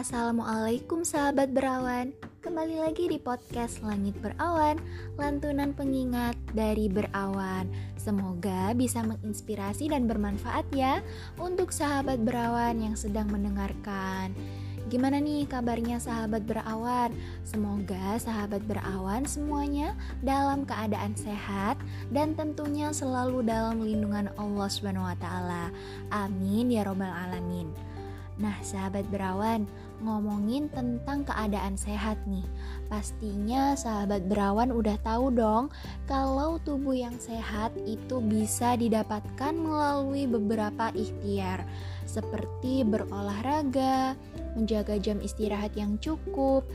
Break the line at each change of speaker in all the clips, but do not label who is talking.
Assalamualaikum sahabat berawan Kembali lagi di podcast Langit Berawan Lantunan pengingat dari Berawan Semoga bisa menginspirasi dan bermanfaat ya Untuk sahabat berawan yang sedang mendengarkan Gimana nih kabarnya sahabat berawan? Semoga sahabat berawan semuanya dalam keadaan sehat dan tentunya selalu dalam lindungan Allah Subhanahu wa taala. Amin ya robbal alamin. Nah, sahabat berawan, ngomongin tentang keadaan sehat nih. Pastinya sahabat berawan udah tahu dong kalau tubuh yang sehat itu bisa didapatkan melalui beberapa ikhtiar seperti berolahraga, menjaga jam istirahat yang cukup,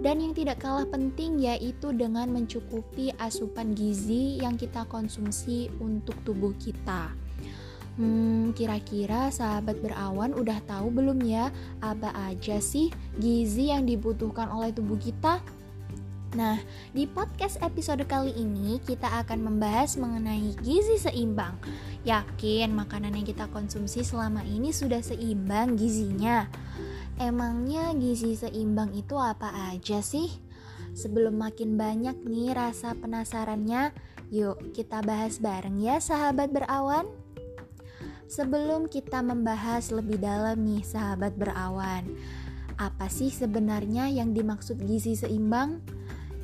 dan yang tidak kalah penting yaitu dengan mencukupi asupan gizi yang kita konsumsi untuk tubuh kita. Hmm, kira-kira sahabat berawan udah tahu belum ya apa aja sih gizi yang dibutuhkan oleh tubuh kita? Nah, di podcast episode kali ini kita akan membahas mengenai gizi seimbang. Yakin makanan yang kita konsumsi selama ini sudah seimbang gizinya? Emangnya gizi seimbang itu apa aja sih? Sebelum makin banyak nih rasa penasarannya, yuk kita bahas bareng ya sahabat berawan. Sebelum kita membahas lebih dalam nih sahabat berawan, apa sih sebenarnya yang dimaksud gizi seimbang?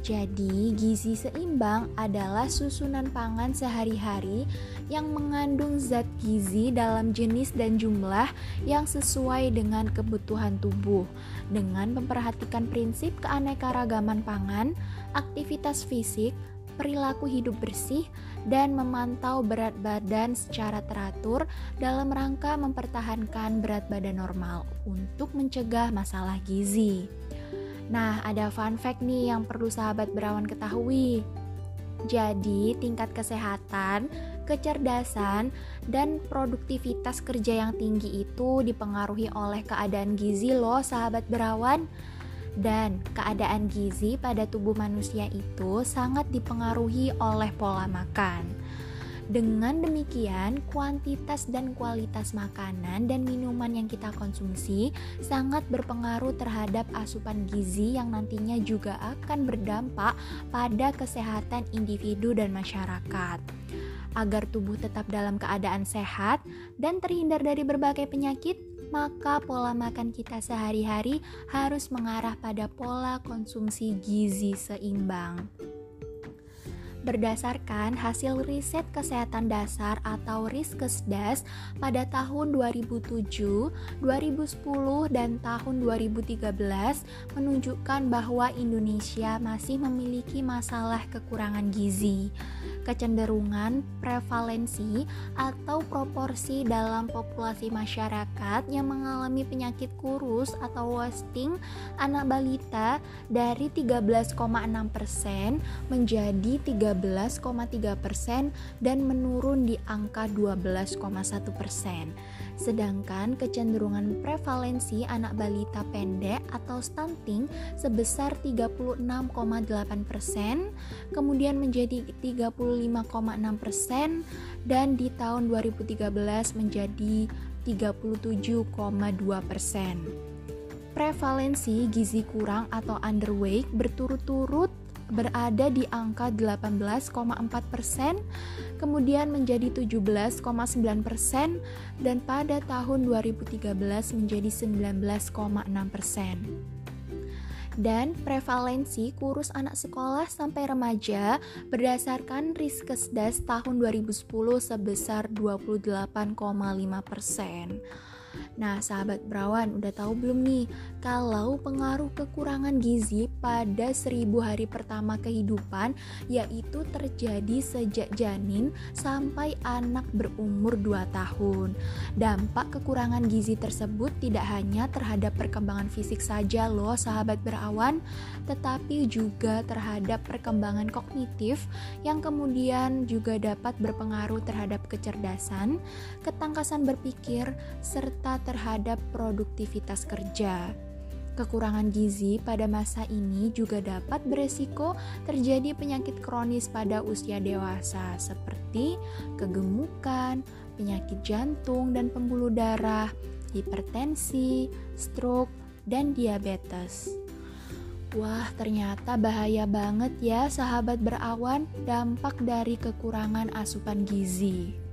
Jadi, gizi seimbang adalah susunan pangan sehari-hari yang mengandung zat gizi dalam jenis dan jumlah yang sesuai dengan kebutuhan tubuh, dengan memperhatikan prinsip keanekaragaman pangan, aktivitas fisik, perilaku hidup bersih, dan memantau berat badan secara teratur dalam rangka mempertahankan berat badan normal untuk mencegah masalah gizi. Nah, ada fun fact nih yang perlu sahabat berawan ketahui. Jadi, tingkat kesehatan, kecerdasan, dan produktivitas kerja yang tinggi itu dipengaruhi oleh keadaan gizi loh sahabat berawan dan keadaan gizi pada tubuh manusia itu sangat dipengaruhi oleh pola makan. Dengan demikian, kuantitas dan kualitas makanan dan minuman yang kita konsumsi sangat berpengaruh terhadap asupan gizi yang nantinya juga akan berdampak pada kesehatan individu dan masyarakat. Agar tubuh tetap dalam keadaan sehat dan terhindar dari berbagai penyakit, maka pola makan kita sehari-hari harus mengarah pada pola konsumsi gizi seimbang. Berdasarkan hasil riset kesehatan dasar atau Riskesdas pada tahun 2007, 2010, dan tahun 2013 menunjukkan bahwa Indonesia masih memiliki masalah kekurangan gizi kecenderungan prevalensi atau proporsi dalam populasi masyarakat yang mengalami penyakit kurus atau wasting anak balita dari 13,6% menjadi 13,3% dan menurun di angka 12,1%. Sedangkan kecenderungan prevalensi anak balita pendek atau stunting sebesar 36,8%, kemudian menjadi 35,6% dan di tahun 2013 menjadi 37,2%. Prevalensi gizi kurang atau underweight berturut-turut berada di angka 18,4 persen, kemudian menjadi 17,9 persen, dan pada tahun 2013 menjadi 19,6 persen dan prevalensi kurus anak sekolah sampai remaja berdasarkan Riskesdas tahun 2010 sebesar 28,5 persen. Nah, sahabat berawan, udah tahu belum nih kalau pengaruh kekurangan gizi pada seribu hari pertama kehidupan yaitu terjadi sejak janin sampai anak berumur 2 tahun. Dampak kekurangan gizi tersebut tidak hanya terhadap perkembangan fisik saja loh sahabat berawan, tetapi juga terhadap perkembangan kognitif yang kemudian juga dapat berpengaruh terhadap kecerdasan, ketangkasan berpikir, serta terhadap produktivitas kerja. Kekurangan gizi pada masa ini juga dapat beresiko terjadi penyakit kronis pada usia dewasa seperti kegemukan, penyakit jantung dan pembuluh darah, hipertensi, stroke, dan diabetes. Wah, ternyata bahaya banget ya sahabat berawan dampak dari kekurangan asupan gizi.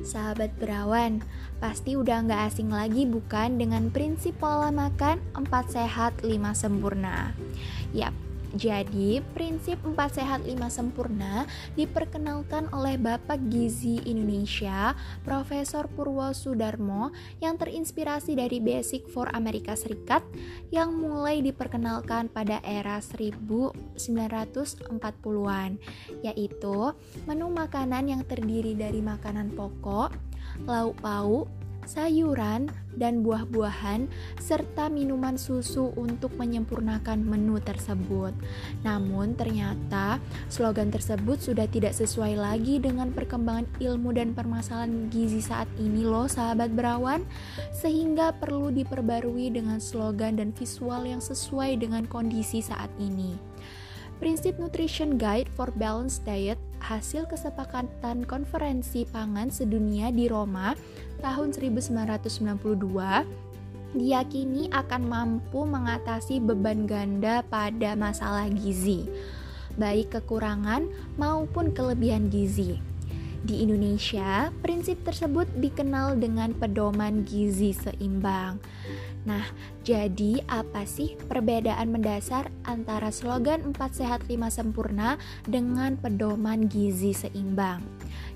Sahabat berawan, pasti udah nggak asing lagi bukan dengan prinsip pola makan 4 sehat 5 sempurna. Yap, jadi, prinsip 4 sehat 5 sempurna diperkenalkan oleh Bapak Gizi Indonesia, Profesor Purwo Sudarmo yang terinspirasi dari Basic for Amerika Serikat yang mulai diperkenalkan pada era 1940-an, yaitu menu makanan yang terdiri dari makanan pokok, lauk pauk, sayuran, dan buah-buahan, serta minuman susu untuk menyempurnakan menu tersebut. Namun, ternyata slogan tersebut sudah tidak sesuai lagi dengan perkembangan ilmu dan permasalahan gizi saat ini, loh, sahabat berawan, sehingga perlu diperbarui dengan slogan dan visual yang sesuai dengan kondisi saat ini. Prinsip Nutrition Guide for Balanced Diet hasil kesepakatan konferensi pangan sedunia di Roma tahun 1992 diyakini akan mampu mengatasi beban ganda pada masalah gizi, baik kekurangan maupun kelebihan gizi. Di Indonesia, prinsip tersebut dikenal dengan pedoman gizi seimbang. Nah, jadi apa sih perbedaan mendasar antara slogan 4 sehat 5 sempurna dengan pedoman gizi seimbang?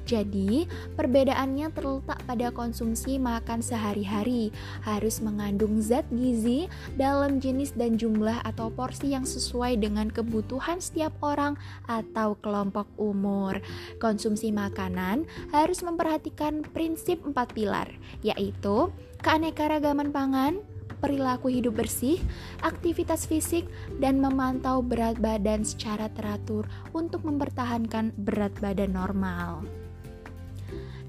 Jadi, perbedaannya terletak pada konsumsi makan sehari-hari, harus mengandung zat gizi dalam jenis dan jumlah atau porsi yang sesuai dengan kebutuhan setiap orang atau kelompok umur. Konsumsi makanan harus memperhatikan prinsip empat pilar, yaitu keanekaragaman pangan, perilaku hidup bersih, aktivitas fisik, dan memantau berat badan secara teratur untuk mempertahankan berat badan normal.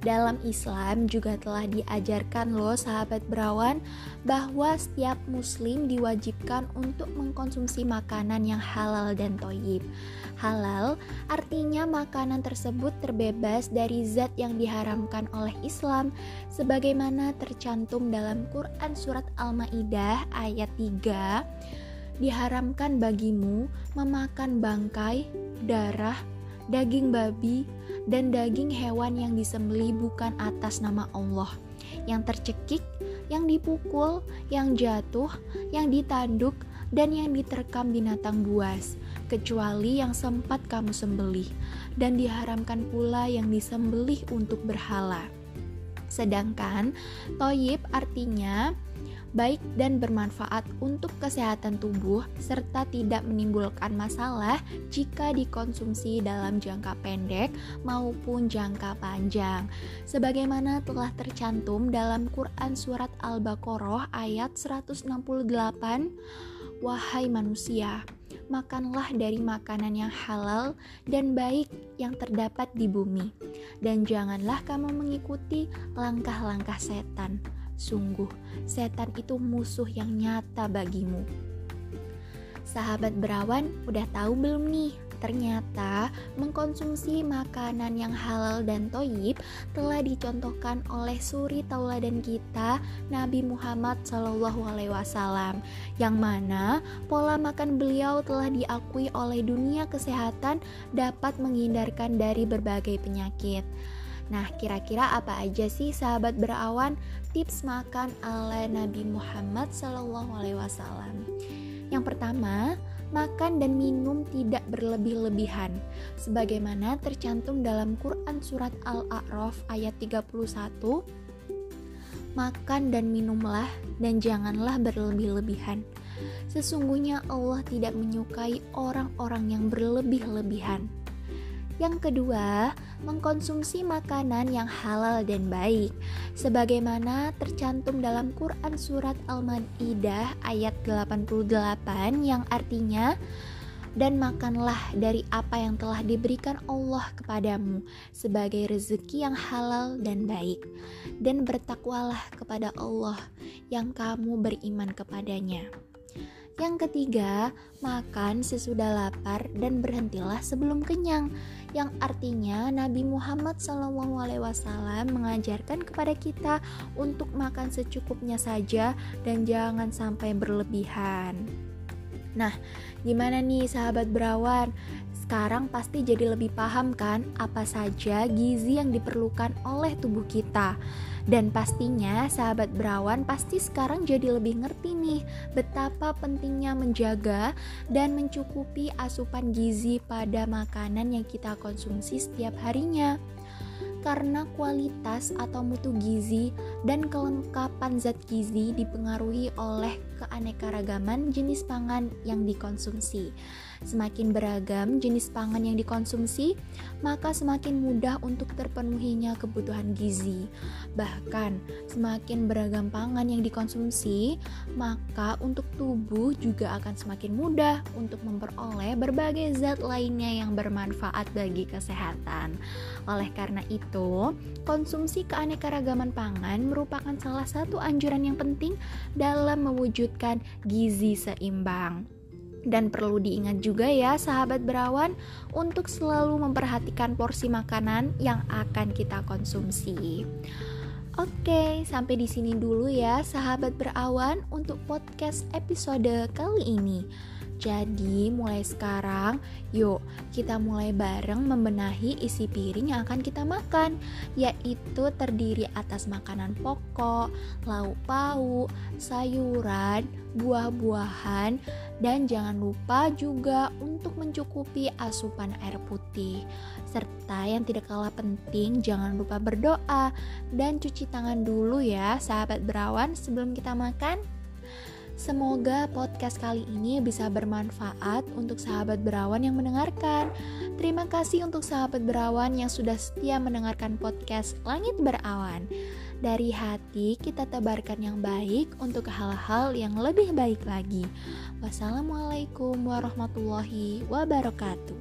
Dalam Islam juga telah diajarkan loh sahabat berawan bahwa setiap muslim diwajibkan untuk mengkonsumsi makanan yang halal dan toyib. Halal artinya makanan tersebut terbebas dari zat yang diharamkan oleh Islam sebagaimana tercantum dalam Quran surat Al-Maidah ayat 3 diharamkan bagimu memakan bangkai, darah, daging babi, dan daging hewan yang disembeli bukan atas nama Allah, yang tercekik, yang dipukul, yang jatuh, yang ditanduk, dan yang diterkam binatang buas, kecuali yang sempat kamu sembelih, dan diharamkan pula yang disembelih untuk berhala. Sedangkan toyib artinya baik dan bermanfaat untuk kesehatan tubuh serta tidak menimbulkan masalah jika dikonsumsi dalam jangka pendek maupun jangka panjang. Sebagaimana telah tercantum dalam Quran surat Al-Baqarah ayat 168, Wahai manusia, makanlah dari makanan yang halal dan baik yang terdapat di bumi, dan janganlah kamu mengikuti langkah-langkah setan Sungguh, setan itu musuh yang nyata bagimu. Sahabat berawan, udah tahu belum nih? Ternyata mengkonsumsi makanan yang halal dan toyib telah dicontohkan oleh suri tauladan kita Nabi Muhammad Wasallam, yang mana pola makan beliau telah diakui oleh dunia kesehatan dapat menghindarkan dari berbagai penyakit. Nah, kira-kira apa aja sih sahabat berawan tips makan ala Nabi Muhammad SAW? Yang pertama, makan dan minum tidak berlebih-lebihan. Sebagaimana tercantum dalam Quran surat Al-A'raf ayat 31 Makan dan minumlah dan janganlah berlebih-lebihan. Sesungguhnya Allah tidak menyukai orang-orang yang berlebih-lebihan yang kedua, mengkonsumsi makanan yang halal dan baik, sebagaimana tercantum dalam Quran Surat Al-Ma'idah ayat 88 yang artinya, dan makanlah dari apa yang telah diberikan Allah kepadamu sebagai rezeki yang halal dan baik, dan bertakwalah kepada Allah yang kamu beriman kepadanya. Yang ketiga, makan sesudah lapar dan berhentilah sebelum kenyang. Yang artinya Nabi Muhammad SAW mengajarkan kepada kita untuk makan secukupnya saja dan jangan sampai berlebihan. Nah, gimana nih sahabat berawan? Sekarang pasti jadi lebih paham kan apa saja gizi yang diperlukan oleh tubuh kita. Dan pastinya sahabat berawan pasti sekarang jadi lebih ngerti nih betapa pentingnya menjaga dan mencukupi asupan gizi pada makanan yang kita konsumsi setiap harinya karena kualitas atau mutu gizi dan kelengkapan zat gizi dipengaruhi oleh keanekaragaman jenis pangan yang dikonsumsi. Semakin beragam jenis pangan yang dikonsumsi, maka semakin mudah untuk terpenuhinya kebutuhan gizi. Bahkan, semakin beragam pangan yang dikonsumsi, maka untuk tubuh juga akan semakin mudah untuk memperoleh berbagai zat lainnya yang bermanfaat bagi kesehatan. Oleh karena itu, konsumsi keanekaragaman pangan merupakan salah satu anjuran yang penting dalam mewujudkan gizi seimbang. Dan perlu diingat juga ya sahabat berawan untuk selalu memperhatikan porsi makanan yang akan kita konsumsi. Oke, sampai di sini dulu ya sahabat berawan untuk podcast episode kali ini. Jadi, mulai sekarang, yuk kita mulai bareng membenahi isi piring yang akan kita makan, yaitu terdiri atas makanan pokok, lauk pauk, sayuran, buah-buahan, dan jangan lupa juga untuk mencukupi asupan air putih. Serta yang tidak kalah penting, jangan lupa berdoa dan cuci tangan dulu ya, sahabat berawan, sebelum kita makan. Semoga podcast kali ini bisa bermanfaat untuk sahabat berawan yang mendengarkan. Terima kasih untuk sahabat berawan yang sudah setia mendengarkan podcast Langit Berawan. Dari hati kita tebarkan yang baik untuk hal-hal yang lebih baik lagi. Wassalamualaikum warahmatullahi wabarakatuh.